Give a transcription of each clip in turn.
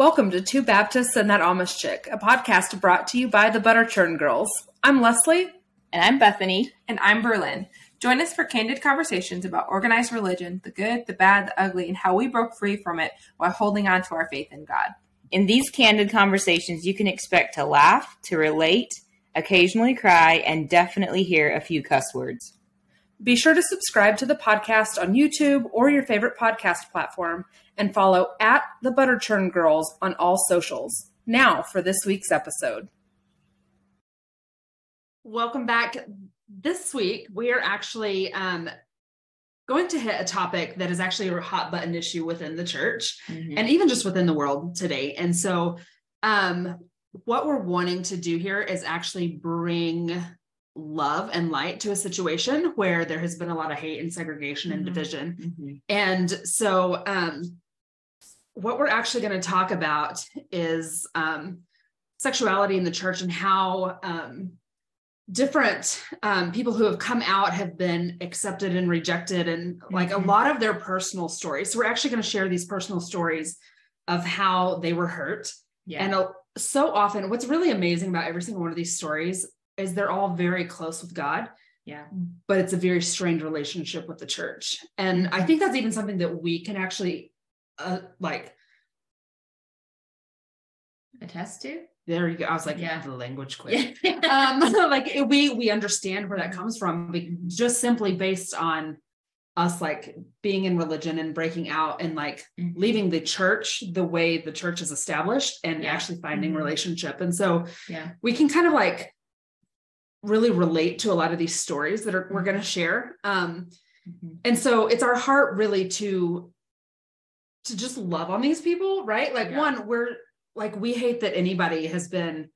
Welcome to Two Baptists and That Amish Chick, a podcast brought to you by the Butter Churn Girls. I'm Leslie. And I'm Bethany. And I'm Berlin. Join us for candid conversations about organized religion, the good, the bad, the ugly, and how we broke free from it while holding on to our faith in God. In these candid conversations, you can expect to laugh, to relate, occasionally cry, and definitely hear a few cuss words. Be sure to subscribe to the podcast on YouTube or your favorite podcast platform and follow at the Butter Churn Girls on all socials. Now for this week's episode. Welcome back. This week, we are actually um, going to hit a topic that is actually a hot button issue within the church mm-hmm. and even just within the world today. And so, um, what we're wanting to do here is actually bring love and light to a situation where there has been a lot of hate and segregation and mm-hmm. division. Mm-hmm. And so, um, what we're actually going to talk about is um, sexuality in the church and how um, different um, people who have come out have been accepted and rejected, and like mm-hmm. a lot of their personal stories. So, we're actually going to share these personal stories of how they were hurt. Yeah. And uh, so often, what's really amazing about every single one of these stories is they're all very close with God. Yeah. But it's a very strained relationship with the church. And I think that's even something that we can actually uh, like attest to. There you go. I was like, yeah, the language quick. um, like we we understand where that comes from, just simply based on us like being in religion and breaking out and like mm-hmm. leaving the church the way the church is established and yeah. actually finding mm-hmm. relationship. And so yeah, we can kind of like really relate to a lot of these stories that are we're going to share um mm-hmm. and so it's our heart really to to just love on these people right like yeah. one we're like we hate that anybody has been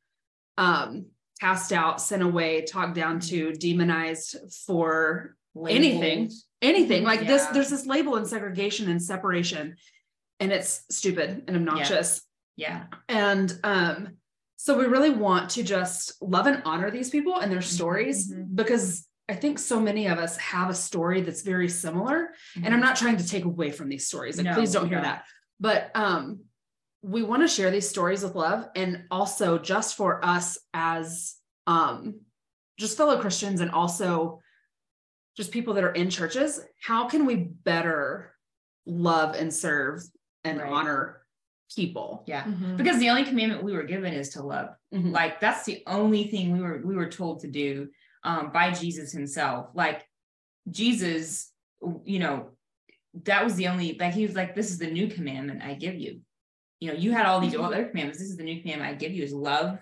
um cast out sent away talked down to mm-hmm. demonized for Labeled. anything anything mm-hmm. like yeah. this there's this label and segregation and separation and it's stupid and obnoxious yeah, yeah. and um so we really want to just love and honor these people and their mm-hmm. stories mm-hmm. because I think so many of us have a story that's very similar. Mm-hmm. And I'm mm-hmm. not trying to take away from these stories. Like, no, please don't hear no. that. But um, we want to share these stories with love and also just for us as um, just fellow Christians and also just people that are in churches, how can we better love and serve and right. honor people. Yeah. Mm-hmm. Because the only commandment we were given is to love. Mm-hmm. Like that's the only thing we were we were told to do um by Jesus himself. Like Jesus, you know, that was the only like he was like this is the new commandment I give you. You know, you had all these mm-hmm. other commandments. This is the new commandment I give you is love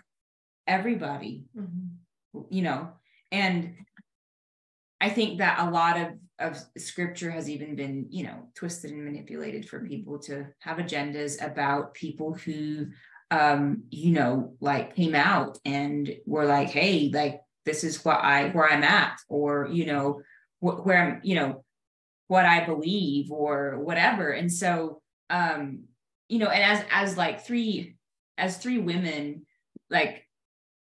everybody. Mm-hmm. You know, and I think that a lot of of scripture has even been, you know, twisted and manipulated for people to have agendas about people who um, you know, like came out and were like, hey, like this is what I where I'm at, or you know, wh- where I'm, you know, what I believe or whatever. And so um, you know, and as as like three as three women, like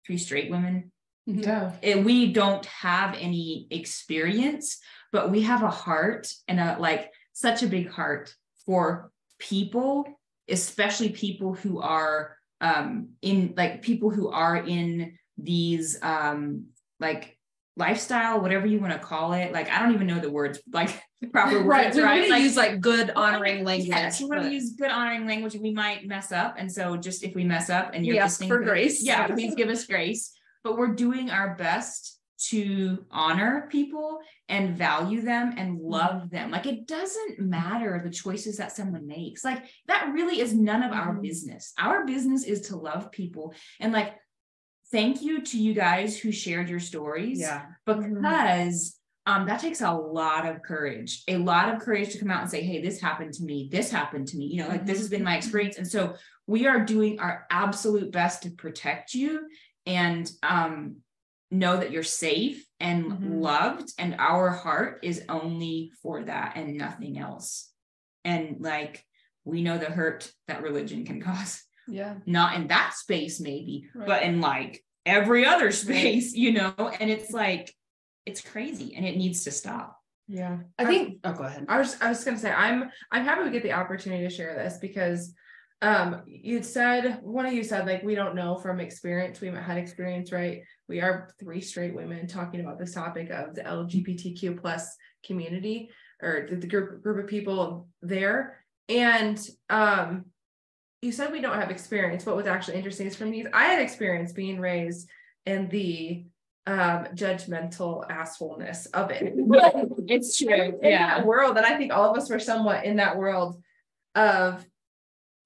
three straight women, yeah. And we don't have any experience, but we have a heart and a like such a big heart for people, especially people who are um in like people who are in these um like lifestyle, whatever you want to call it. Like I don't even know the words, like the proper words. right. We're right? gonna like, use like good honoring language. Yes, we're gonna use good honoring language. We might mess up, and so just if we mess up, and you're listening, for grace. Yeah, please give us grace but we're doing our best to honor people and value them and love them. Like it doesn't matter the choices that someone makes. Like that really is none of our mm-hmm. business. Our business is to love people and like thank you to you guys who shared your stories. Yeah. Because um, that takes a lot of courage, a lot of courage to come out and say, Hey, this happened to me. This happened to me. You know, like this has been my mm-hmm. experience. And so we are doing our absolute best to protect you and um, know that you're safe and mm-hmm. loved and our heart is only for that and nothing else and like we know the hurt that religion can cause yeah. Not in that space maybe right. but in like every other space you know? And it's like it's crazy and it needs to stop. Yeah. I think I, oh go ahead. I was i was gonna say i'm i'm happy we get the opportunity to share this because um you'd said one of you said like we don't know from experience we haven't had experience right? We are three straight women talking about this topic of the lgbtq plus community or the, the group group of people there. And um you said we don't have experience. What was actually interesting is for me i had experience being raised in the um judgmental assholeness of it. It's true in yeah. that world and i think all of us were somewhat in that world of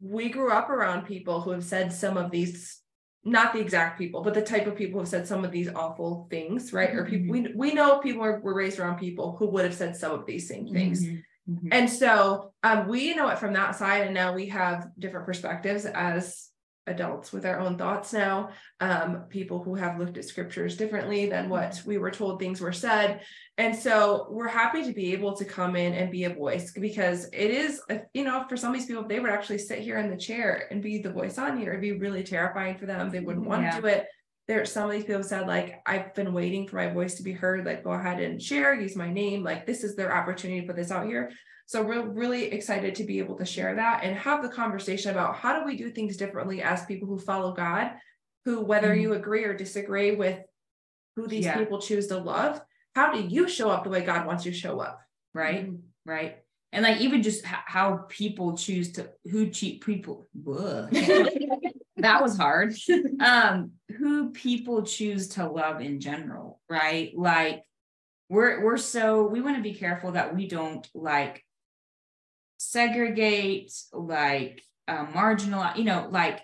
we grew up around people who have said some of these not the exact people but the type of people who have said some of these awful things right? Or people we, we know people are, were raised around people who would have said some of these same things. Mhm, mhm. and so um, we know it from that side, and now we have different perspectives as adults with our own thoughts now. Um, people who have looked at scriptures differently than what we were told things were said. And so we're happy to be able to come in and be a voice because it is, you know, for some of these people, they would actually sit here in the chair and be the voice on here, it'd be really terrifying for them. They wouldn't want Yeah. to do it. There, some of these people said, like, I've been waiting for my voice to be heard. Like, go ahead and share, use my name. Like, this is their opportunity to put this out here. So we're really excited to be able to share that and have the conversation about how do we do things differently as people who follow God, who whether Mhm. you agree or disagree with who these Yeah. people choose to love, how do you show up the way God wants you to show up? right right and like even just how people choose to who cheat people. that was hard um who people choose to love in general right like we're we're so we want to be careful that we don't like segregate like uh, marginalize you know like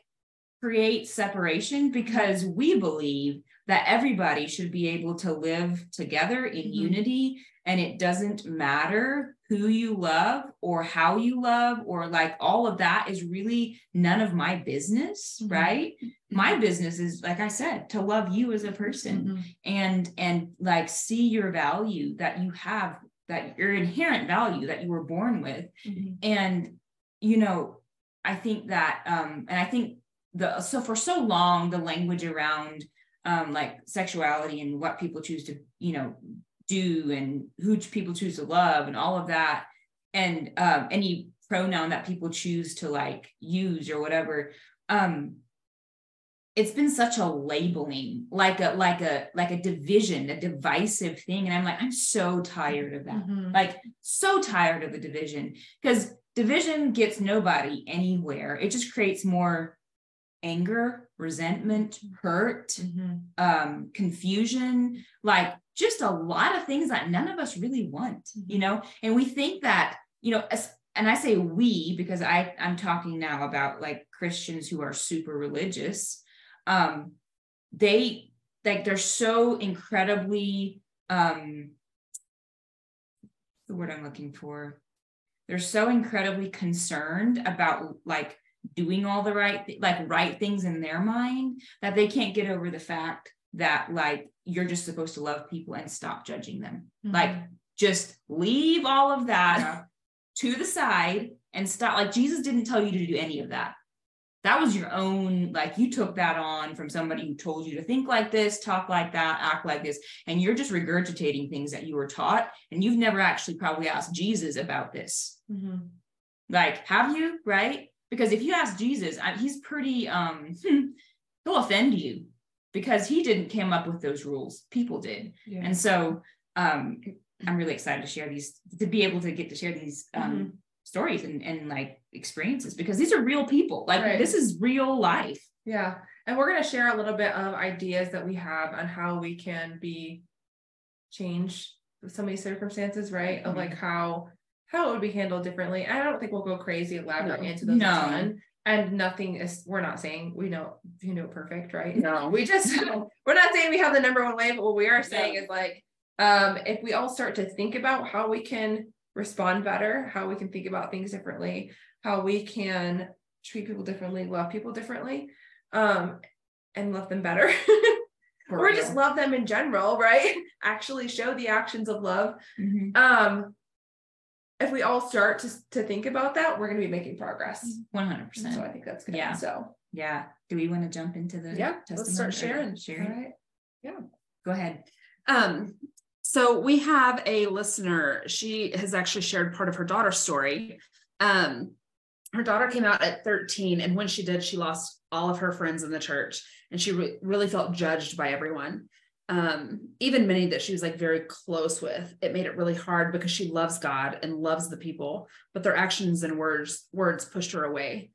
create separation because we believe that everybody should be able to live together in Mhm. unity and it doesn't matter who you love or how you love or like all of that is really none of my business Mhm. right my business is like i said to love you as a person Mm-hmm. and and like see your value that you have that your inherent value that you were born with Mhm. and you know i think that um and i think the so for so long the language around um like sexuality and what people choose to you know do and who people choose to love and all of that. And um any pronoun that people choose to like use or whatever um it's been such a labeling like a like a like a division a divisive thing. And i'm like i'm so tired of that. Mhm. like so tired of the division because division gets nobody anywhere. It just creates more anger resentment hurt Mhm. um confusion. Like just a lot of things that none of us really want you know? And we think that you know as, and i say we because i i'm talking now about like christians who are super religious um they like they're so incredibly um the word i'm looking for? They're so incredibly concerned about like doing all the right like right things in their mind that they can't get over the fact that like you're just supposed to love people and stop judging them. Like just leave all of that to the side and stop like jesus didn't tell you to do any of that. That was your own like you took that on from somebody who told you to think like this talk like that act like this and you're just regurgitating things that you were taught and you've never actually probably asked jesus about this. Mhm. like have you? Right? Because if you ask jesus I, he's pretty um he'll offend you because he didn't come up with those rules people did Yeah. and so um i'm really excited to share these to be able to get to share these um Mm-hmm. stories and and like experiences because these are real people like Right. this is real life Yeah. And we're going to share a little bit of ideas that we have on how we can be change some of these circumstances, right? Of like how how it would be handled differently. I don't think we'll go crazy elaborate No. into those No. And nothing is we're not saying we know you know perfect, right? No, we just we're not saying we have the number one way, but what we are saying is like um if we all start to think about how we can respond better, how we can think about things differently, how we can treat people differently, love people differently, um, and love them better. Or real. just love them in general, right? Actually show the actions of love. Mhm. Um, if we all start to, to think about that, we're gonna be making progress. 100% So I think that's good. Yeah. So yeah do we want to jump into the yeah, let's start testimony or sharing. sharing All right. go ahead Um, so we have a listener. She has actually shared part of her daughter's story. Um, her daughter came out at 13 and when she did she lost all of her friends in the church and she re- really felt judged by everyone um, even many that she was like very close with it made it really hard because she loves god and loves the people but their actions and words words pushed her away.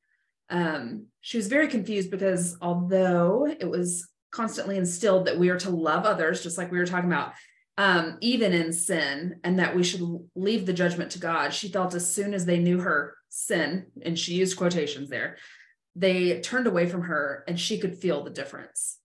Um, she was very confused because although it was constantly instilled that we are to love others just like we were talking about um, even in sin and that we should leave the judgment to god she felt as soon as they knew her sin and she used quotations there they turned away from her and she could feel the difference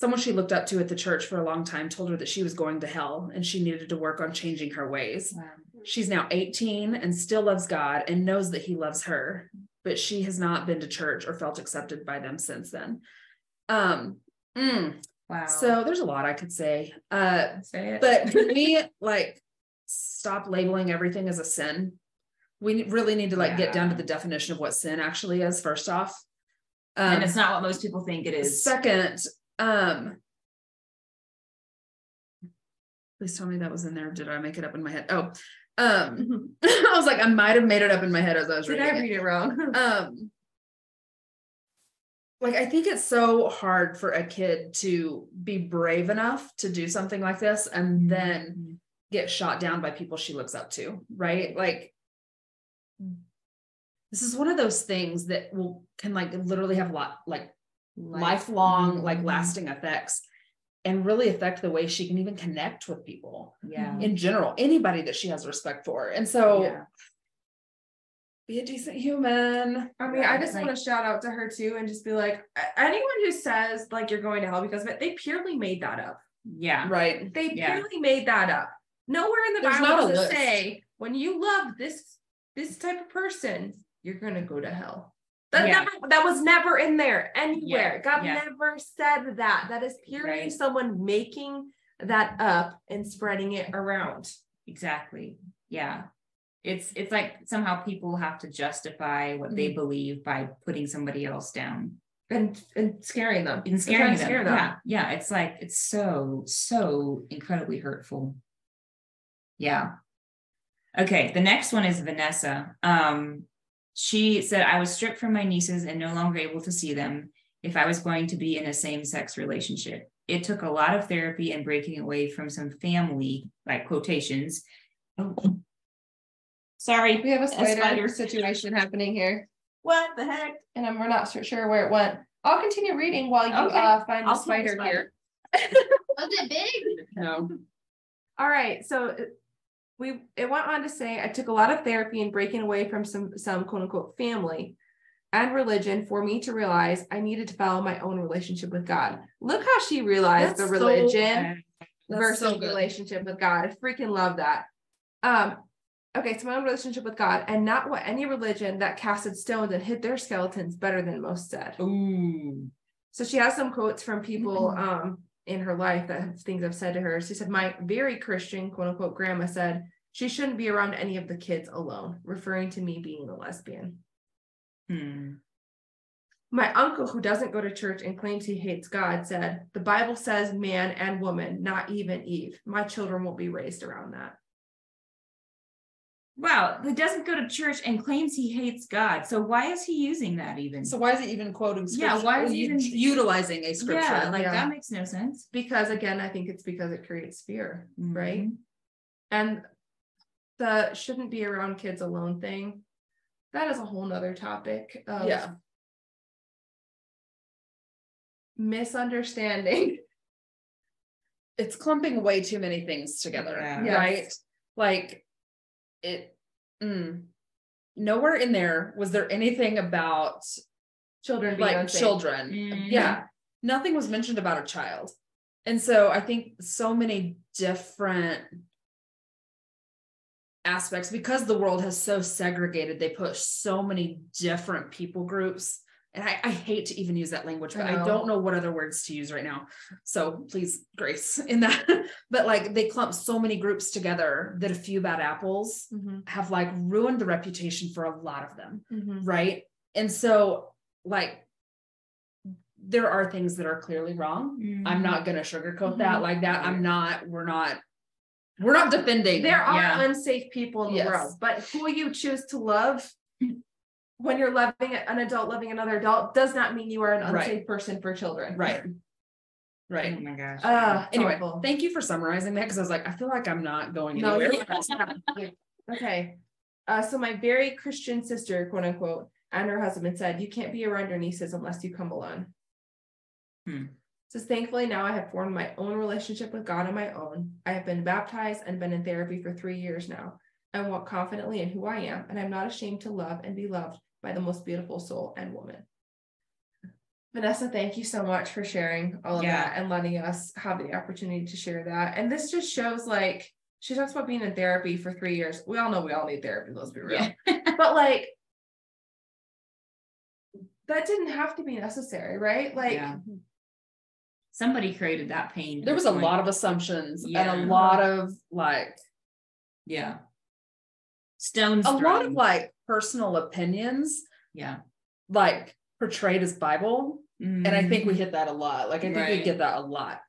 someone she looked up to at the church for a long time told her that she was going to hell and she needed to work on changing her ways. Wow. She's now 18 and still loves God and knows that he loves her, but she has not been to church or felt accepted by them since then. Um, mm, wow. So there's a lot I could say. Uh, say but can we like stop labeling everything as a sin? We really need to like yeah. get down to the definition of what sin actually is, first off. Um, and it's not what most people think it is. Second, um, please tell me that was in there. Did I make it up in my head? Oh, um, I was like, I might have made it up in my head as I was Did reading. I read it, it wrong? um, like I think it's so hard for a kid to be brave enough to do something like this and then mm-hmm. get shot down by people she looks up to, right? Like this is one of those things that will can like literally have a lot like. Lifelong, mm-hmm. like lasting effects and really affect the way she can even connect with people. Yeah. In general, anybody that she has respect for. And so yeah. be a decent human. I mean, I just like, want to shout out to her too and just be like, anyone who says like you're going to hell because of it, they purely made that up. Yeah. Right. They yeah. purely made that up. Nowhere in the There's Bible does it say when you love this this type of person, you're gonna go to hell. That yeah. never that was never in there anywhere. Yeah. God never said that. That is purely right. someone making that up and spreading it around. Exactly. Yeah. It's it's like somehow people have to justify what mm-hmm. they believe by putting somebody else down. And and scaring them. And scaring them. Scare them. Yeah. Yeah. It's like it's so, so incredibly hurtful. Yeah. Okay. The next one is Vanessa. Um, she said, I was stripped from my nieces and no longer able to see them if I was going to be in a same sex relationship. It took a lot of therapy and breaking away from some family, like quotations. Oh. Sorry. We have a spider, a spider, situation happening here. What the heck? And we're not sure where it went. I'll continue reading while you okay. uh, find I'll the spider, spider here. Was it big? No. All right. So we it went on to say I took a lot of therapy and breaking away from some some quote unquote family and religion for me to realize I needed to follow my own relationship with God. Look how she realized That's the religion so, versus so relationship with God. I freaking love that. Um, okay, so my own relationship with God and not what any religion that casted stones and hit their skeletons better than most said. Ooh. So she has some quotes from people mm-hmm. um in her life that things I've said to her. She said, My very Christian, quote unquote, grandma said, she shouldn't be around any of the kids alone, referring to me being a lesbian. Hmm. My uncle, who doesn't go to church and claims he hates God, said, The Bible says man and woman, not even Eve. My children won't be raised around that. Wow, he doesn't go to church and claims he hates God. So why is he using that even? So why is he even quoting scripture? Yeah, why is he even utilizing a scripture? Yeah, like yeah. that makes no sense. Because again, I think it's because it creates fear, mm-hmm. right? And the shouldn't be around kids alone thing. That is a whole nother topic. Of yeah. Misunderstanding. It's clumping way too many things together, yeah. right? Yes. Like it mm, nowhere in there was there anything about children like children. Mm-hmm. yeah. Nothing was mentioned about a child. And so i think so many different aspects because the world has so segregated they put so many different people groups and I, I, hate to even use that language, but I, I, don't know what other words to use right now. So please grace in that. but like they clump so many groups together that a few bad apples mm-hmm. have like ruined the reputation for a lot of them. Mm-hmm. Right. And so like there are things that are clearly wrong. Mm-hmm. I'm not gonna sugarcoat that mm-hmm. like that. I'm not, we're not we're not defending. There are yeah. unsafe people in the yes. world, but who you choose to love when you're loving an adult loving another adult does not mean you are an Right. unsafe person for children. Right. Right. Oh my gosh. Uh, Anyway, awful. thank you for summarizing that because I was like, I feel like I'm not going No, anywhere. you- Okay. Uh, so my very Christian sister, quote unquote, and her husband said, "You can't be around your nieces unless you come alone." Hmm. Says, thankfully now I have formed my own relationship with God on my own. I have been baptized and been in therapy for three years now. I walk confidently in who I am, and I'm not ashamed to love and be loved by the most beautiful soul and woman. Vanessa, thank you so much for sharing all of Yeah. that and letting us have the opportunity to share that. And this just shows like she talks about being in therapy for three years. We all know we all need therapy, let's be real. Yeah. but like that didn't have to be necessary, right? Like Yeah. Somebody created that pain. There was a point. lot of assumptions and a lot of like yeah. Stones. a lot of like personal opinions yeah. like portrayed as Bible. And I think we mm-hmm. hit that a lot. Like I think we get that a lot.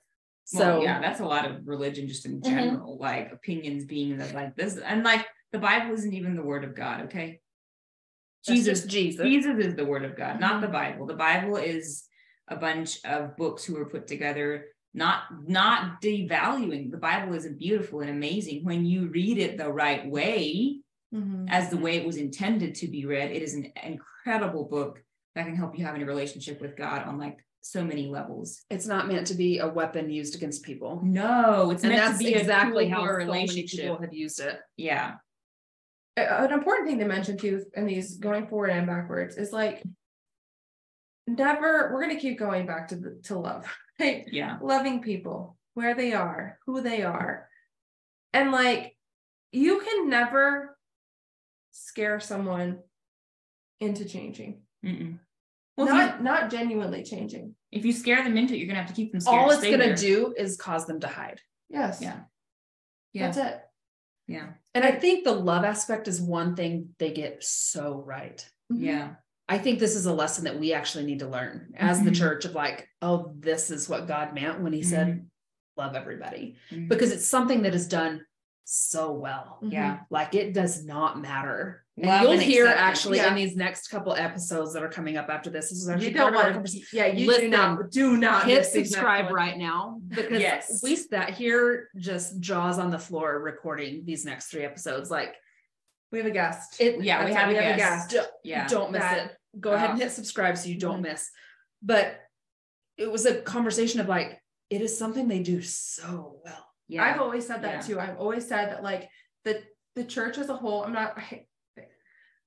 So So yeah, that's a lot of religion just in mm-hmm. general, like opinions being that like this, and like the Bible isn't even the word of God. Okay, that's Jesus, Jesus. Jesus is the word of God, not the mm-hmm. Bible. The Bible is a bunch of books who were put together, not not devaluing. The Bible is beautiful and amazing when you read it the right way, mhm. as the way it was intended to be read. It is an incredible book that can help you have a relationship with God on like so many levels. It's not meant to be a weapon used against people. No, it's And meant that's to be exactly a how for a so many relationship. people have used it. Yeah. An important thing to mention too in these going forward and backwards is like never we're gonna keep going back to the to love right Yeah. loving people where they are who they are and like you can never scare someone into changing Mm-mm. Well, not you, not genuinely changing if you scare them into it, you're gonna have to keep them scared. All to it's gonna there. do is cause them to hide. yes Yeah. Yeah. that's it Yeah. And I think the love aspect is one thing they get so right. Yeah. I think this is a lesson that we actually need to learn as the Mhm. church of like, oh, this is what God meant when he said, love everybody. Mhm. Because it's something that is done so well. Mhm. yeah. Like it does not matter. And Love you'll and hear acceptance. actually Yeah. in these next couple episodes that are coming up after this. This is actually you don't part of our want to yeah you Listen, do not do not hit miss these next subscribe right now because Yes. we sat here just jaws on the floor recording these next three episodes. Like we have a guest it, Yeah, we have right, a we have a guest. Yeah. don't miss That- it. Go ahead and hit subscribe so you don't Mhm. miss. But it was a conversation of like, it is something they do so well. Yeah. I've always said that Yeah. too. I've always said that like the the church as a whole, I'm not I,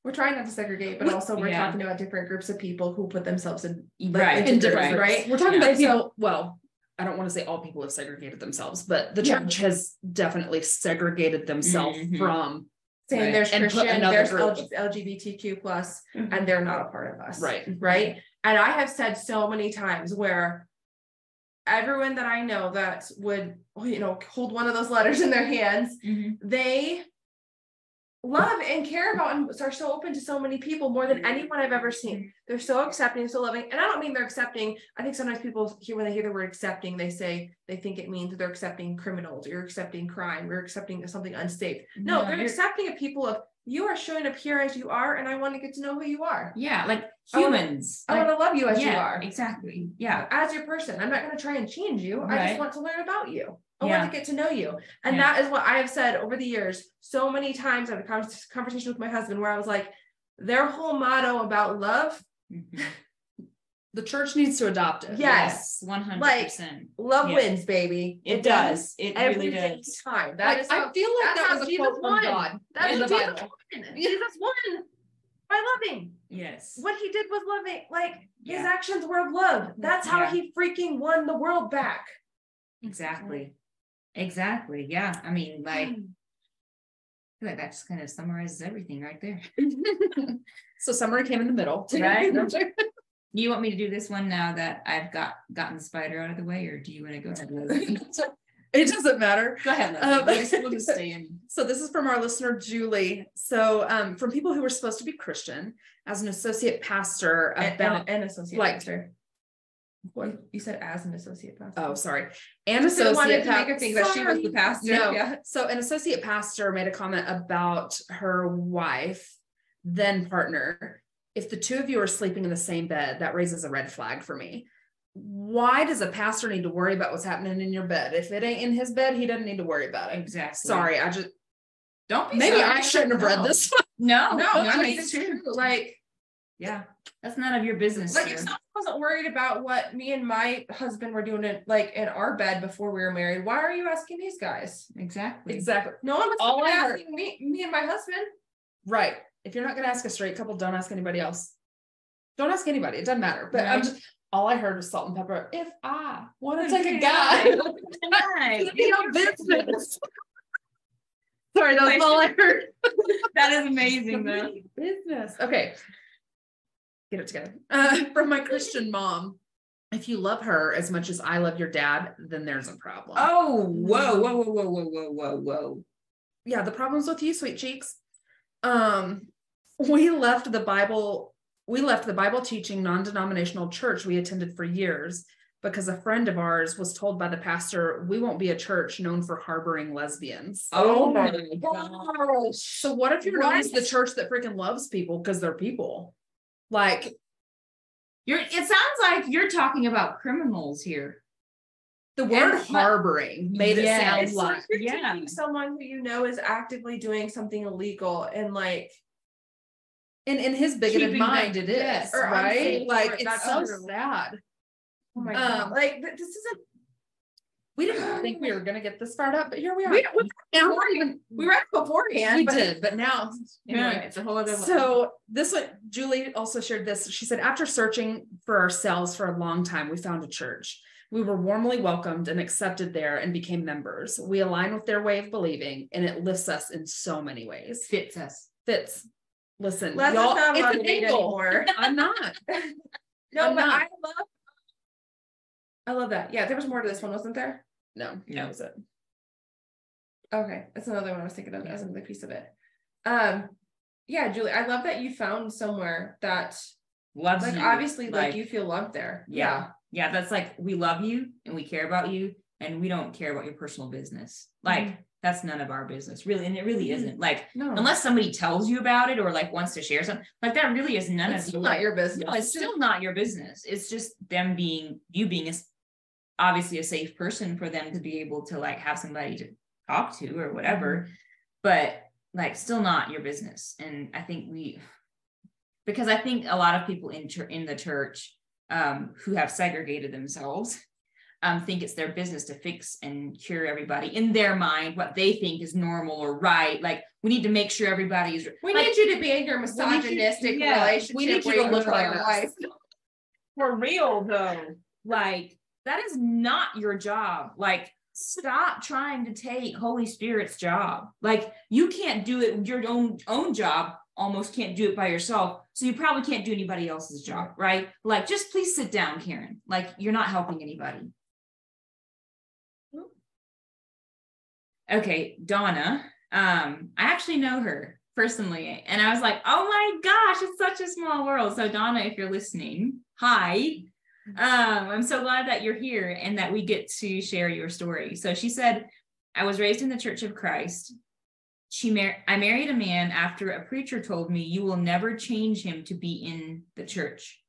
we're trying not to segregate, but We- also we're yeah. talking about different groups of people who put themselves in Right. In different groups. right? We're talking about people. Well, I don't want to say all people have segregated themselves, but the church has definitely segregated themselves Mhm. from Saying Right. there's And Christian, there's group. LGBTQ plus, Mhm. and they're not a part of us. right. Right. And I have said so many times where everyone that I know that would, you know, hold one of those letters in their hands Mhm. they love and care about and are so open to so many people more than anyone I've ever seen. They're so accepting, so loving. And I don't mean they're accepting. I think sometimes people hear when they hear the word accepting, they say they think it means that they're accepting criminals, or you're accepting crime, or accepting something unsafe. No, they're you're- accepting of people of you are showing up here as you are, and I want to get to know who you are. Yeah. Like I humans. I Like, want to love you as you are. Exactly. Yeah. As your person. I'm not going to try and change you. Right. I just want to learn about you. I Yeah. want to get to know you. And Yeah. that is what I have said over the years so many times. I had a conversation with my husband where I was like, their whole motto about love, Mhm. The church needs to adopt it. Yes. One hundred Like, percent. love Yeah. wins, baby. It does. It Every really does. time. That Like, is how, I feel like that was a Jesus quote from. God in the Jesus Bible. Won. Jesus won by loving. Yes. What he did was loving. Like his actions were of love. That's how Yeah. he freaking won the world back. Exactly. Exactly. Yeah. I mean, hmm. like, I feel like that just kind of summarizes everything right there. So summer came in the middle. Right. You want me to do this one now that I've got gotten the spider out of the way, or do you want to go ahead? it doesn't matter. go ahead. Um, We'll just, stay in. So this is from our listener Julie. So um, from people who were supposed to be Christian, as an associate pastor about and associate like- pastor. What you said as an associate pastor. oh sorry, and Just associate wanted to pa- make her think that she was the pastor. No, Yeah. so an associate pastor made a comment about her wife, then partner, if the two of you are sleeping in the same bed, that raises a red flag for me. Why does a pastor need to worry about what's happening in your bed? If it ain't in his bed, he doesn't need to worry about it. Exactly. Sorry, I just Don't be maybe sorry. I shouldn't have read No. this. No, No, no, I mean, it's true. Like, Yeah, that's none of your business. like if someone wasn't worried about what me and my husband were doing in like in our bed before we were married, why are you asking these guys? exactly. Exactly. No one was All asking me, me and my husband. Right. If you're not going to ask a straight couple, don't ask anybody else. Don't ask anybody. It doesn't matter. But I'm just all I heard was Salt-N-Pepa. If I want to take a guy, business. Sorry, that's all I heard. that is amazing, though. Business. Okay. Get it together. Uh, from my Christian mom. If you love her as much as I love your dad, then there's a problem. Oh, mm. whoa, whoa, whoa, whoa, whoa, whoa, whoa. Yeah, the problem's with you, sweet cheeks. Um, we left the Bible we left the Bible teaching non-denominational church we attended for years because a friend of ours was told by the pastor, we won't be a church known for harboring lesbians. Oh my gosh. So what if you're known as the church that freaking loves people because they're people? Like, You're it sounds like you're talking about criminals here. the word And- harboring made it Yes. sound like like you're yeah. taking someone who you know is actively doing something illegal and like in, in his bigoted mind them- it is, yes, right? Like it's that so other- sad. oh my Um, god, like this isn't We didn't think we were gonna get this fired up, but here we are. we, we, now we're even we read it beforehand. we but did, but now Yeah, it's a whole other So this one, Julie also shared this. She said, after searching for ourselves for a long time, we found a church. We were warmly welcomed and accepted there and became members. We align with their way of believing, and it lifts us in so many ways. fits us. Fits. Listen, Let's y'all, not it's love an it angle. anymore. I'm not. No, I'm but not. I love I love that. Yeah, there was more to this one, wasn't there? No, No. that was it. Okay, that's another one I was thinking of as another piece of it. Um, yeah, Julie, I love that you found somewhere that, Loves like, you. obviously, like, you feel loved there. Yeah. Yeah, that's like we love you and we care about you and we don't care about your personal business. Like Mm-hmm. That's none of our business, really. And it really Mhm. isn't. Like No, unless somebody tells you about it or like wants to share something, like that really is none it's of still your not your business. No, it's still not your business. It's just them being you being a, obviously a safe person for them to be able to like have somebody to talk to or whatever, but like still not your business. And I think we because I think a lot of people in in the church um who have segregated themselves um think it's their business to fix and cure everybody in their mind what they think is normal or right. Like we need to make sure everybody is we like, need you to be in your need you- misogynistic yeah, relationship. we need you to look like your us. wife. for real though like that is not your job like stop trying to take holy spirit's job like you can't do it your own own job almost can't do it by yourself so you probably can't do anybody else's job right like just please sit down karen like you're not helping anybody okay donna um i actually know her personally and i was like oh my gosh it's such a small world. So donna if you're listening hi. Um i'm so glad that you're here and that we get to share your story. So she said i was raised in the church of christ. She mar- i married a man after a preacher told me you will never change him to be in the church.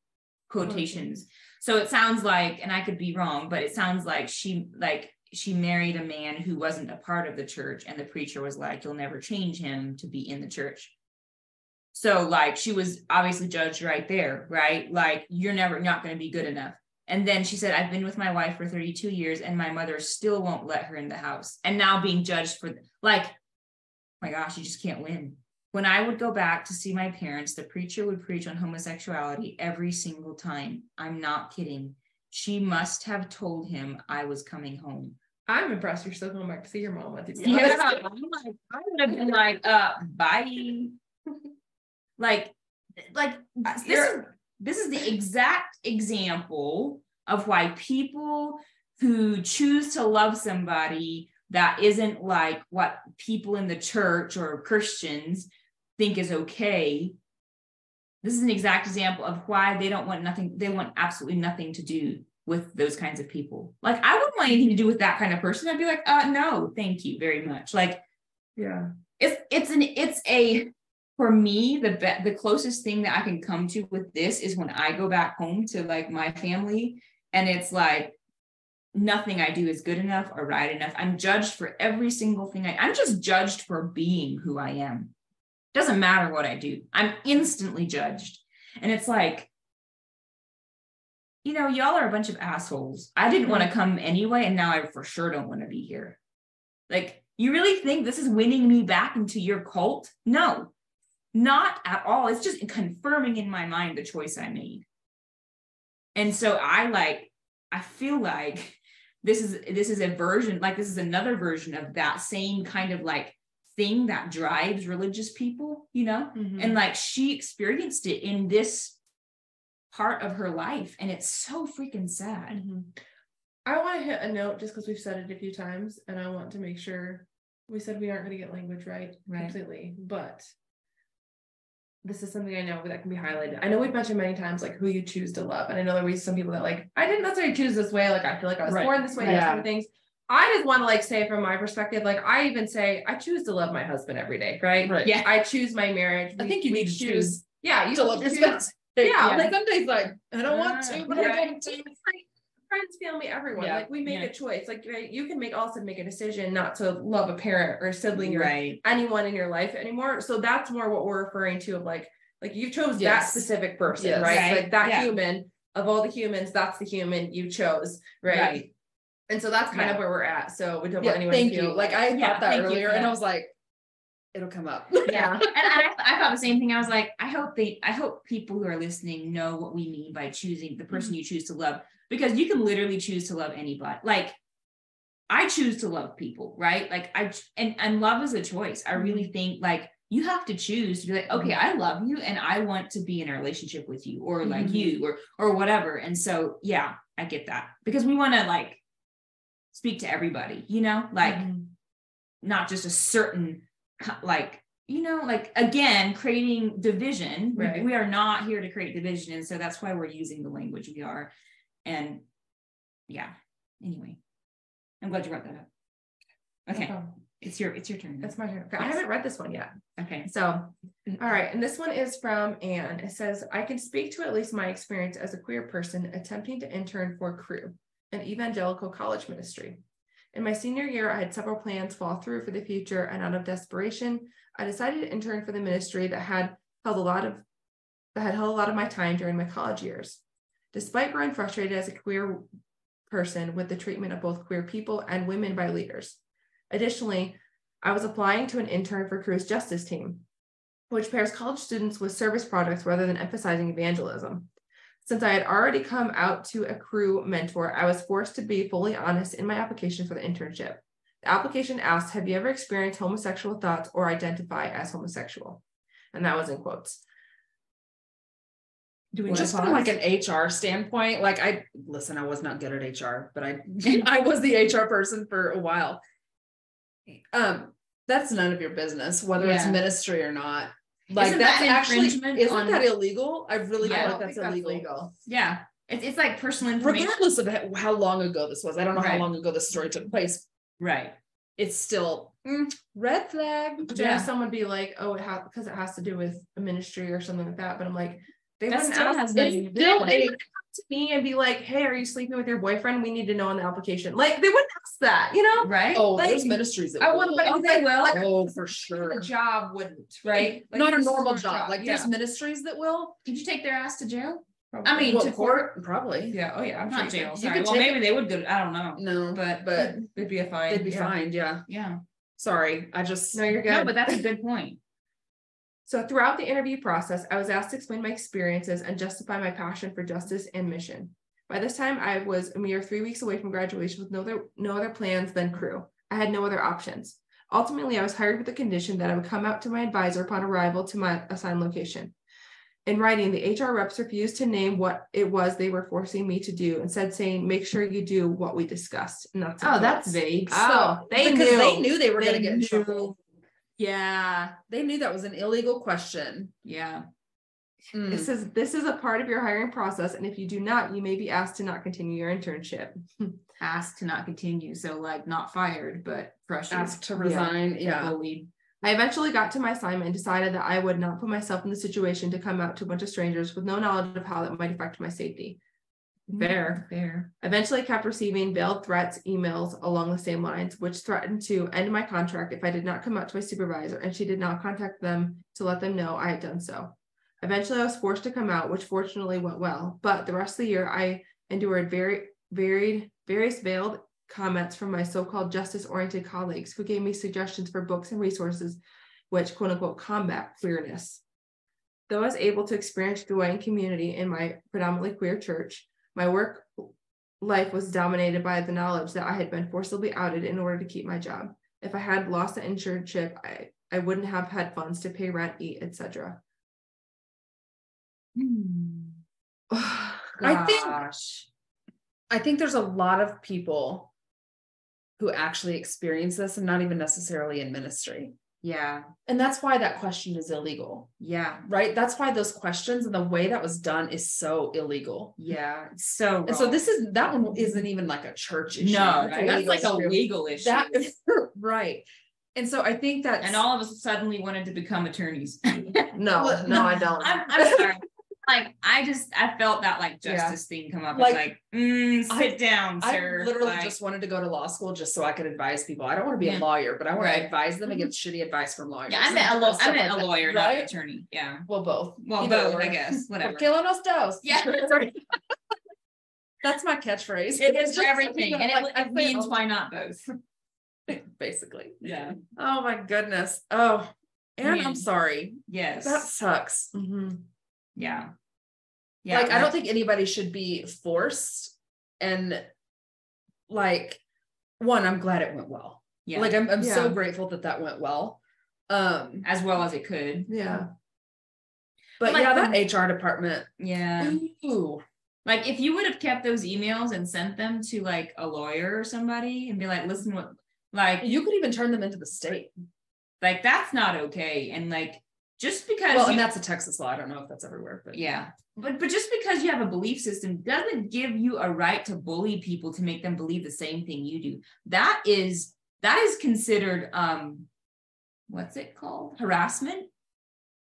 Quotations. So it sounds like and i could be wrong but it sounds like she like she married a man who wasn't a part of the church and the preacher was like you'll never change him to be in the church. So like she was obviously judged right there right? Like you're never not going to be good enough. And then she said i've been with my wife for 32 years and my mother still won't let her in the house. And now being judged for like my gosh you just can't win. When i would go back to see my parents the preacher would preach on homosexuality every single time. I'm not kidding she must have told him i was coming home I'm impressed you're still going back to see your mom yeah, I'm like, I would have been like, uh, bye. like, like this is this is the exact example of why people who choose to love somebody that isn't like what people in the church or Christians think is okay. This is an exact example of why they don't want nothing, they want absolutely nothing to do with those kinds of people. Like I wouldn't want anything to do with that kind of person. I'd be like, uh no, thank you very much. Like Yeah. it's it's an it's a for me, the be- the closest thing that I can come to with this is when I go back home to like my family, and it's like nothing I do is good enough or right enough. I'm judged for every single thing I. I'm just judged for being who I am. Doesn't matter what I do. I'm instantly judged, and it's like. You know, y'all are a bunch of assholes. I didn't want to mm-hmm. come anyway, and now I for sure don't want to be here. Like, you really think this is winning me back into your cult? No, not at all. It's just confirming in my mind the choice I made. And so I like, I feel like this is this is a version, like this is another version of that same kind of like thing that drives religious people, you know? Mm-hmm. And like she experienced it in this part of her life. And it's so freaking sad. Mm-hmm. I want to hit a note just because we've said it a few times, and I want to make sure we said we aren't going to get language right, right. completely, but this is something I know that can be highlighted. I know we've mentioned many times like who you choose to love. And I know there was some people that like, I didn't necessarily choose this way. Like I feel like I was right. born this way, yeah. different things. I just want to like say from my perspective, like I even say I choose to love my husband every day, right? right. Yeah. I choose my marriage. I think you need to choose. Yeah, you to love your spouse. Yeah, yeah. Like some days like I don't uh, want to, but yeah. I want to friends, family, everyone. Yeah. Like we make yeah. a choice. Like right, you can make also make a decision not to love a parent or sibling right. or anyone in your life anymore. So that's more what we're referring to of like like you chose yes. that specific person, yes. right? right? Like that yeah. human of all the humans, that's the human you chose, right? right. And so that's kind yeah. of where we're at. So we don't yeah, want anyone to you. Like I thought that earlier, and I was like, it'll come up. yeah, and I, I thought the same thing. I was like, I hope they, I hope people who are listening know what we mean by choosing the person mm-hmm. you choose to love, because you can literally choose to love anybody. Like I choose to love people, right? Like I and and love is a choice. I really mm-hmm. think like you have to choose to be like okay i love you and i want to be in a relationship with you or like mm-hmm. you or or whatever and so yeah i get that because we want to like speak to everybody you know like mm-hmm. not just a certain like you know like again creating division right. we, are not here to create division and so that's why we're using the language we are and yeah anyway i'm glad you brought that up okay it's your it's your turn. That's my turn. Okay, yes. I haven't read this one yet. Okay. So, all right, and this one is from Anne. It says, "I can speak to at least my experience as a queer person attempting to intern for Cru, an evangelical college ministry. In my senior year, I had several plans fall through for the future, and out of desperation, I decided to intern for the ministry that had held a lot of that had held a lot of my time during my college years. Despite growing frustrated as a queer person with the treatment of both queer people and women by leaders." Additionally, I was applying to an intern for Cru's Justice Team, which pairs college students with service projects rather than emphasizing evangelism. Since I had already come out to a Cru mentor, I was forced to be fully honest in my application for the internship. The application asked, Have you ever experienced homosexual thoughts or identify as homosexual? And that was in quotes. Do we just from like an HR standpoint? Like I listen, I was not good at HR, but I I was the HR person for a while um that's none of your business whether yeah. it's ministry or not like isn't that's that actually isn't on, that illegal? I really yeah, feel like that's illegal. illegal yeah. It's, it's like personal information. Regardless of how long ago this was i don't know right. how long ago this story took place. Right. It's still mm, red flag. Yeah. someone be like oh it has because it has to do with a ministry or something like that but i'm like they that still ask, has nothing still a to me and be like, "Hey, are you sleeping with your boyfriend? We need to know on the application." Like they wouldn't ask that, you know? Right? Oh, like, there's ministries that I want, but oh, they will. Like, oh, for sure. The job wouldn't, right? Like, Not a normal job. job. Like yeah. there's ministries that will. Could you take their ass to jail? Probably. I mean, well, to court, court, probably. Yeah. Oh, yeah. I'm not jail. Sorry. Well, maybe they would do. I don't know. No, but but they'd be a fine. They'd be yeah. fined. Yeah. Yeah. Sorry, I just. No, you're good. No, but that's a good point. So, throughout the interview process, I was asked to explain my experiences and justify my passion for justice and mission. By this time, I was a mere three weeks away from graduation with no other, no other plans than Cru. I had no other options. Ultimately, I was hired with the condition that I would come out to my advisor upon arrival to my assigned location. In writing, the HR reps refused to name what it was they were forcing me to do, instead saying, "Make sure you do what we discussed." And oh, that's oh, that's vague. Oh, they because knew. they knew they were going to get in trouble. Yeah, they knew that was an illegal question. Yeah. Mm. It says this is a part of your hiring process, and if you do not, you may be asked to not continue your internship. asked to not continue, so like not fired, but frustrated. Asked to resign. Yeah. Bullied. I eventually got to my assignment and decided that I would not put myself in the situation to come out to a bunch of strangers with no knowledge of how that might affect my safety. Fair. Mm-hmm. Fair. Eventually, I kept receiving veiled threats, emails along the same lines, which threatened to end my contract if I did not come out to my supervisor, and she did not contact them to let them know I had done so. Eventually, I was forced to come out, which fortunately went well. But the rest of the year, I endured very varied, various veiled comments from my so-called justice-oriented colleagues who gave me suggestions for books and resources which quote unquote combat queerness. Though I was able to experience joy and community in my predominantly queer church, my work life was dominated by the knowledge that I had been forcibly outed in order to keep my job. If I had lost the internship, I, I wouldn't have had funds to pay rent, eat, etc. I think I think there's a lot of people who actually experience this and not even necessarily in ministry. Yeah. And that's why that question is illegal. Yeah. Right. That's why those questions and the way that was done is so illegal. Yeah. so wrong. And so this is that one isn't even like a church issue. no, That's that's legal like a legal issue. That right. And so I think that and all of us suddenly wanted to become attorneys. No, Well, no, I don't. I'm, I'm sorry. Like I just I felt that like Yeah. justice thing come up. Like, Like, like mm, sit I- down, I sir. literally Like, just wanted to go to law school just so I could advise people. I don't want to be Yeah. a lawyer, but I want Right. to advise them against shitty advice from lawyers. yeah, I meant a lo- I meant like a that, lawyer, not an attorney. Yeah. Well, both. Well, Either both, or. I guess. Whatever. Qué no dos? Yeah. That's my catchphrase. It is for everything, and it, it means why not both? basically. Yeah. Oh my goodness. Oh, and Man. I'm sorry. Yes. That sucks. Mhm. yeah. Yeah. like I don't think anybody should be forced. And like, one, I'm glad it went well. Yeah. Like I'm, I'm so grateful that that went well. Um, as well as it could. Yeah. but Like yeah, the- that HR department. Yeah. Ooh, Like if you would have kept those emails and sent them to like a lawyer or somebody and be like, listen, what like you could even turn them into the state. like that's not okay. And like just because Well, you- and that's a Texas law. I don't know if that's everywhere, but yeah. But but just because you have a belief system doesn't give you a right to bully people to make them believe the same thing you do. That is that is considered um what's it called? Harassment.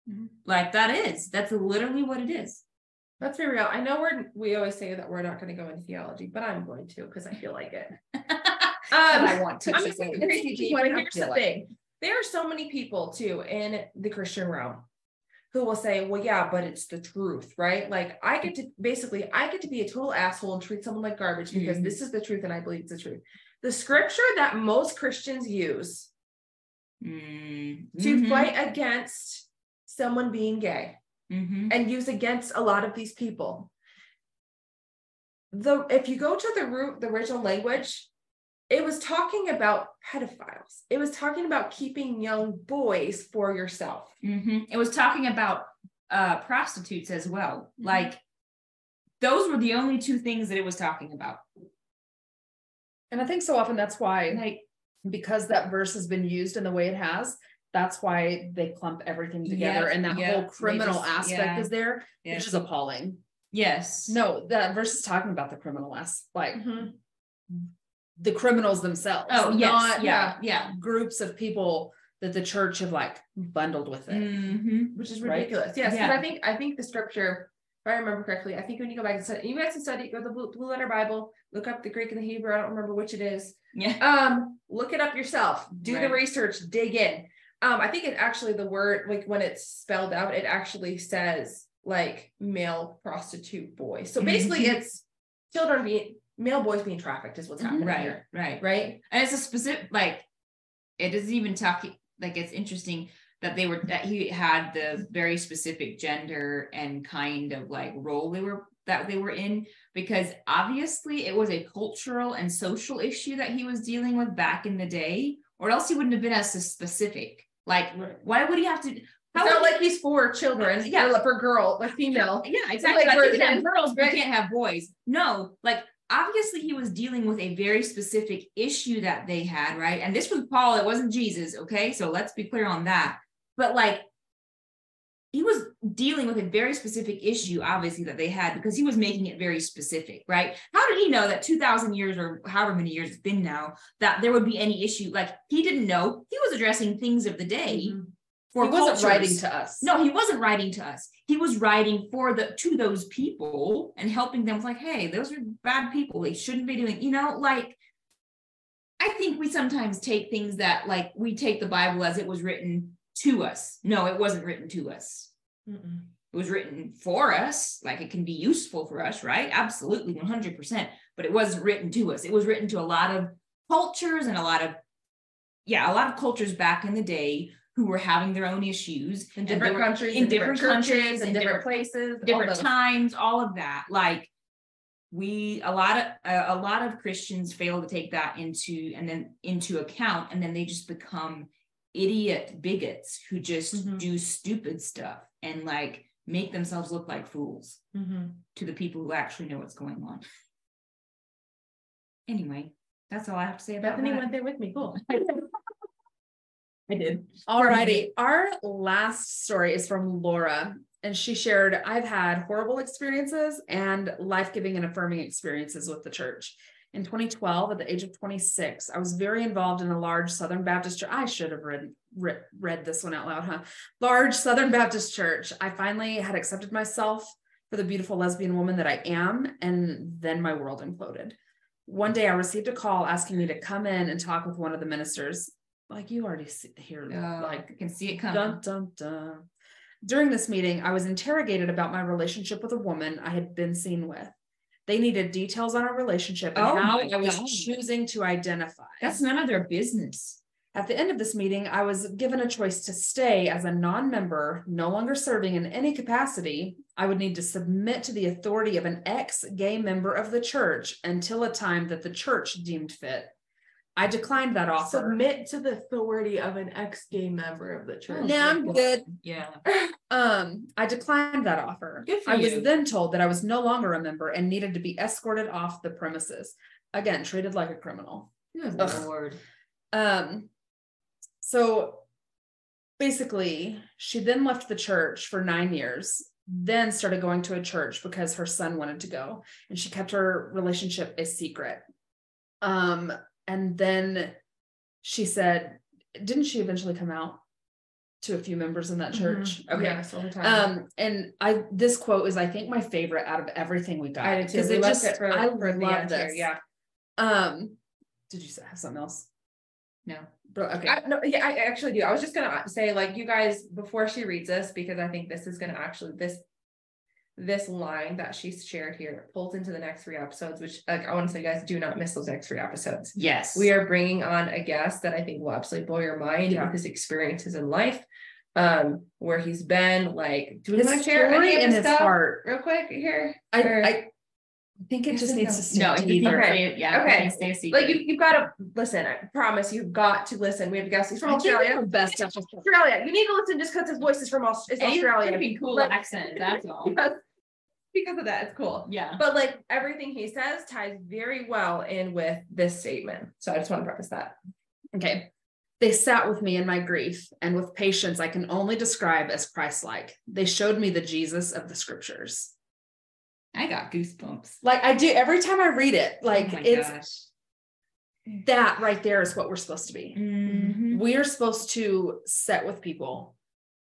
Mhm. Like that is. That's literally what it is. Let's be real. I know we're we always say that we're not going to go into theology, but I'm going to because I feel like it. Um, I want to. I'm just saying, crazy wanna here's the thing. There are so many people too in the Christian realm who will say, well, yeah, but it's the truth, right? Like I get to basically I get to be a total asshole and treat someone like garbage because Mhm. this is the truth and I believe it's the truth. The scripture that most Christians use Mm, to fight against someone being gay mhm. and use against a lot of these people. The if you go to the root, the original language, it was talking about pedophiles. It was talking about keeping young boys for yourself. Mhm. It was talking about uh prostitutes as well. Like those were the only two things that it was talking about. and I think so often that's why Like because that verse has been used in the way it has, that's why they clump everything together Yes, and that yeah, whole criminal just- aspect yeah, is there, yeah. which is appalling. yes. No, that verse is talking about the criminal aspect, like Mm-hmm. The criminals themselves. Oh yes. not yeah. Yeah. groups of people that the church have like bundled with it. Mhm. which is Right? ridiculous. Yes, Yeah. I think I think the scripture, if I remember correctly, I think when you go back and study, you guys can study, go to the Blue, Blue Letter Bible, look up the Greek and the Hebrew. I don't remember which it is. Yeah. Um, look it up yourself. Do the research. Dig in. Um, I think it actually the word like when it's spelled out, it actually says like male prostitute boy. So basically, Mhm. it's children being male boys being trafficked is what's mm-hmm. happening Right. here, Right. right? And it's a specific like it isn't even talking like it's interesting that they were that he had the very specific gender and kind of like role they were that they were in because obviously it was a cultural and social issue that he was dealing with back in the day or else he wouldn't have been as specific like why would he have to It's how not like he's for children, Yeah. for girl, like female. yeah, exactly. like Like, girls, right? you can't have boys. No, like obviously he was dealing with a very specific issue that they had, right? And this was Paul, it wasn't Jesus, okay? So let's be clear on that. But like he was dealing with a very specific issue, obviously, that they had because he was making it very specific, right? How did he know that 2000 years or however many years it's been now that there would be any issue? Like he didn't know. He was addressing things of the day. Mm-hmm. For he wasn't writing to us. No, he wasn't writing to us. He was writing for the to those people and helping them like, hey, those are bad people. They shouldn't be doing, you know, like I think we sometimes take things that like we take the Bible as it was written to us. No, it wasn't written to us. Mm-mm. It was written for us. Like it can be useful for us, right? Absolutely, 100%. But it wasn't written to us. It was written to a lot of cultures and a lot of, yeah, a lot of cultures back in the day who were having their own issues in different countries, in, different, different countries, in different, different places, different times, all of that. Like we a lot of a, a lot of christians fail to take that into and then into account and then they just become idiot bigots who just mm-hmm. do stupid stuff and like make themselves look like fools mm-hmm. to the people who actually know what's going on anyway that's all i have to say about bethany that. went there with me cool I did. Alrighty. Our last story is from Laura and she shared, I've had horrible experiences and life giving and affirming experiences with the church. In 2012, at the age of 26, I was very involved in a large Southern Baptist church. I should have read, read, read this one out loud, huh? Large Southern Baptist church. I finally had accepted myself for the beautiful lesbian woman that I am, and then my world imploded. One day I received a call asking me to come in and talk with one of the ministers. Like you already see here, oh, like I can see it coming. Dun, dun, dun. During this meeting, I was interrogated about my relationship with a woman I had been seen with. They needed details on our relationship and oh how I was God. choosing to identify. That's none of their business. At the end of this meeting, I was given a choice to stay as a non member, no longer serving in any capacity. I would need to submit to the authority of an ex gay member of the church until a time that the church deemed fit. I declined that offer. Submit to the authority of an ex-gay member of the church. Yeah, I'm good. Yeah. Um, I declined that offer. Good for I you. was then told that I was no longer a member and needed to be escorted off the premises. Again, treated like a criminal. Good Lord. Um, so basically, she then left the church for nine years, then started going to a church because her son wanted to go, and she kept her relationship a secret. Um, and then she said, didn't she eventually come out to a few members in that mm-hmm. church? Mm-hmm. Okay. Yes, all the time. Um, and I this quote is I think my favorite out of everything we got. I did too. We it just it for, I for love this. Yeah. Um, did you have something else? No. Bro, okay. I, no, yeah, I actually do. I was just gonna say, like, you guys, before she reads this, because I think this is gonna actually this this line that she's shared here pulls into the next three episodes, which like I want to say, guys, do not miss those next three episodes. Yes. We are bringing on a guest that I think will absolutely blow your mind yeah. with his experiences in life. Um, where he's been like do we want to share any in his heart real quick here? I, I think it just needs to stay no, okay. yeah, okay. Stay like you, you've got to listen. I promise you've got to listen. We have guests he's from Australia. Best Australia. You need to listen just because his voice is from Australia. Australia. Be cool like, accent. That's all because of that. It's cool. Yeah. But like everything he says ties very well in with this statement. So I just want to preface that. Okay. They sat with me in my grief, and with patience I can only describe as Christ like. They showed me the Jesus of the scriptures. I got goosebumps. Like I do every time I read it. Like oh it's gosh. that right there is what we're supposed to be. Mm-hmm. We are supposed to set with people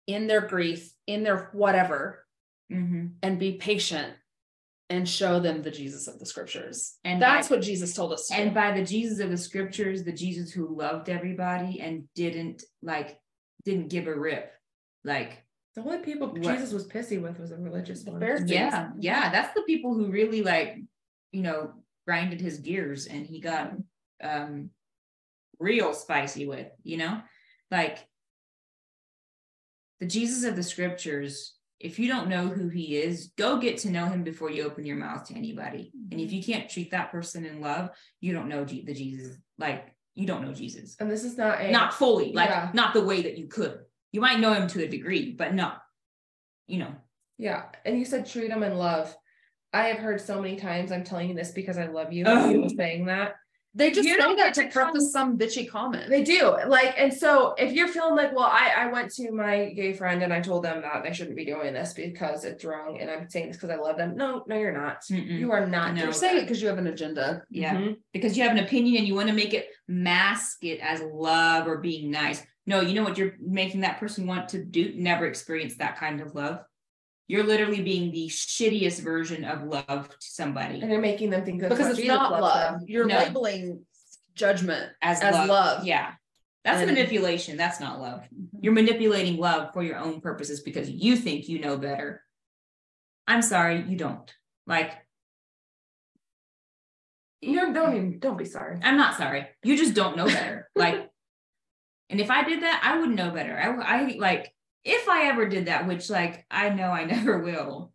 in their grief, in their whatever, mm-hmm. and be patient and show them the Jesus of the scriptures. And that's by, what Jesus told us. and do. by the Jesus of the scriptures, the Jesus who loved everybody and didn't like, didn't give a rip. Like the only people what? Jesus was pissy with was a religious one. Yeah. Yeah. That's the people who really like, you know, grinded his gears and he got um real spicy with, you know, like the Jesus of the scriptures if you don't know who he is, go get to know him before you open your mouth to anybody. And if mm-hmm. you can't treat that person in love, you don't know G- the Jesus, like you don't know Jesus. And this is not a not fully, like yeah. not the way that you could. You might know him to a degree, but not, you know. Yeah. And you said treat him in love. I have heard so many times, I'm telling you this because I love you, you saying that. They just You say don't that to to preface some bitchy comment. They do. Like, and so if you're feeling like, well, I, I went to my gay friend and I told them that they shouldn't be doing this because it's wrong. And I'm saying this because I love them. No, no, you're not. Mm-mm. You are not. No. You're saying it because you have an agenda. Yeah. Mhm. because you have an opinion and you want to make it mask it as love or being nice. No, you know what you're making that person want to do? Never experience that kind of love. You're literally being the shittiest version of love to somebody And you're making them think that's Because it's Jesus not loves love. them. You're No. labeling judgment as, as love. love. Yeah. That's And- manipulation. That's not love. Mm-hmm. You're manipulating love for your own purposes because you think you know better. I'm sorry, you don't. Like, you don't even, don't be sorry. I'm not sorry. You just don't know better. like, and if I did that, I would know better. I, I like, if I ever did that, which like I know I never will,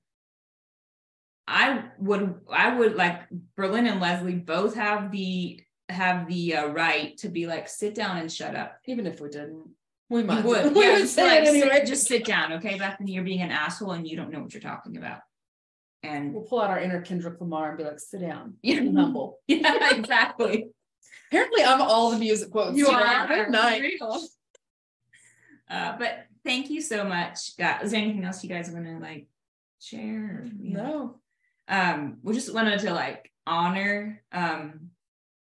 I would, I would like Berlin and Leslie both have the have the uh, right to be like, sit down and shut up. Even if we didn't, we You might. would, we yeah, would just, say like, it sit- just sit down, okay, Bethany. You're being an asshole and you don't know what you're talking about. And We'll pull out our inner Kendrick Lamar and be like, sit down. Yeah. Be humble. yeah, exactly. Apparently, I'm all the music quotes. You are. Good night. Uh, but thank you so much. God, is there anything else you guys want to like share? or, you know? No. Um, we just wanted to like honor um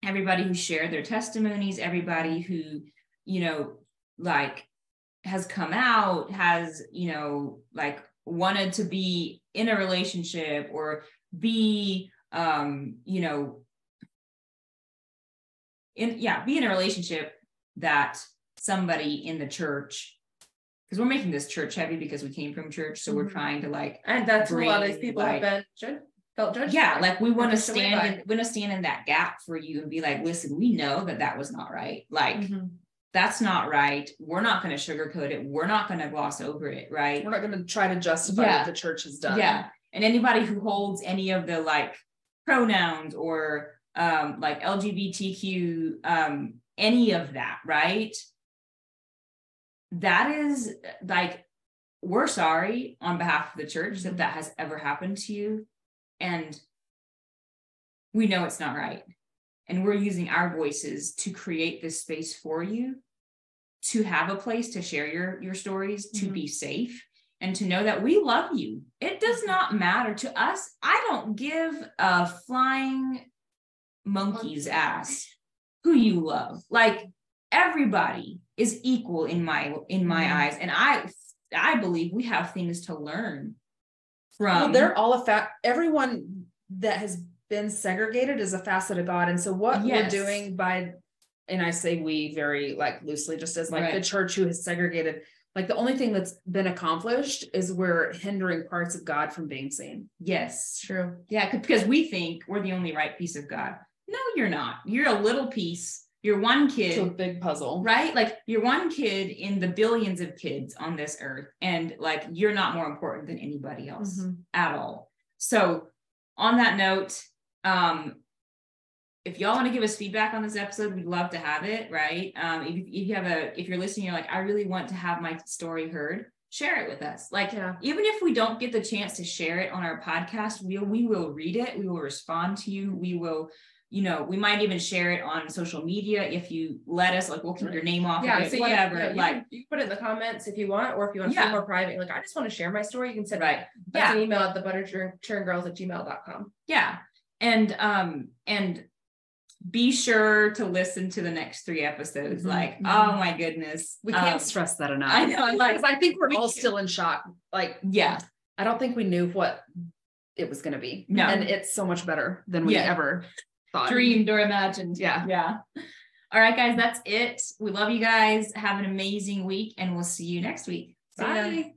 everybody who shared their testimonies, everybody who, you know, like has come out, has, you know, like wanted to be in a relationship or be um, you know, in yeah, be in a relationship that somebody in the church because we're making this church heavy because we came from church so we're Mhm. trying to like And that's what a lot of these people like- have been judged, felt judged. yeah like we want to stand in, we want to stand in that gap for you and be like listen we know that that was not right like Mhm. that's not right we're not going to sugarcoat it we're not going to gloss over it right We're not going to try to justify Yeah. what the church has done. yeah and anybody who holds any of the like pronouns or um like lgbtq um any of that right that is like we're sorry on behalf of the church that that has ever happened to you and we know it's not right. And we're using our voices to create this space for you to have a place to share your your stories to Mhm. be safe and to know that we love you. It does not matter to us. I don't give a flying monkey's ass who you love. Like everybody is equal in my in my Mhm. eyes and i i believe we have things to learn from Well, they're all a fact. Everyone that has been segregated is a facet of God. And so what Yes. we're doing by, and I say we very like loosely, just as like the church who has segregated, like the only thing that's been accomplished is we're hindering parts of God from being seen. yes True. Yeah, because we think we're the only right piece of God. No, you're not. You're a little piece. You're one To a kid, big puzzle. right? Like you're one kid in the billions of kids on this earth, and like you're not more important than anybody else Mhm. at all. So, on that note, um, if y'all want to give us feedback on this episode, we'd love to have it. Right? Um, if, if you have a, if you're listening, you're like, I really want to have my story heard. Share it with us. Like Yeah. even if we don't get the chance to share it on our podcast, we we will read it. We will respond to you. We will, you know, we might even share it on social media if you let us. Like we'll keep your name off Yeah, of it, so whatever. yeah, you like can- you can put it in the comments if you want, or if you want to Yeah. feel more private, like I just want to share my story, you can send right, That's yeah, an email at the butter churn girls at gmail.com. yeah, and um and be sure to listen to the next three episodes. Mhm, Like, mhm. oh my goodness, We can't Um, stress that enough. I know, like, Because I think we're we all can't- still in shock. Like, yeah, I don't think we knew what it was going to be. No. And it's so much better than we Yeah. ever thought. dreamed or imagined. Yeah. yeah. All right, guys, that's it. We love you guys. Have an amazing week, and we'll see you next week. Bye.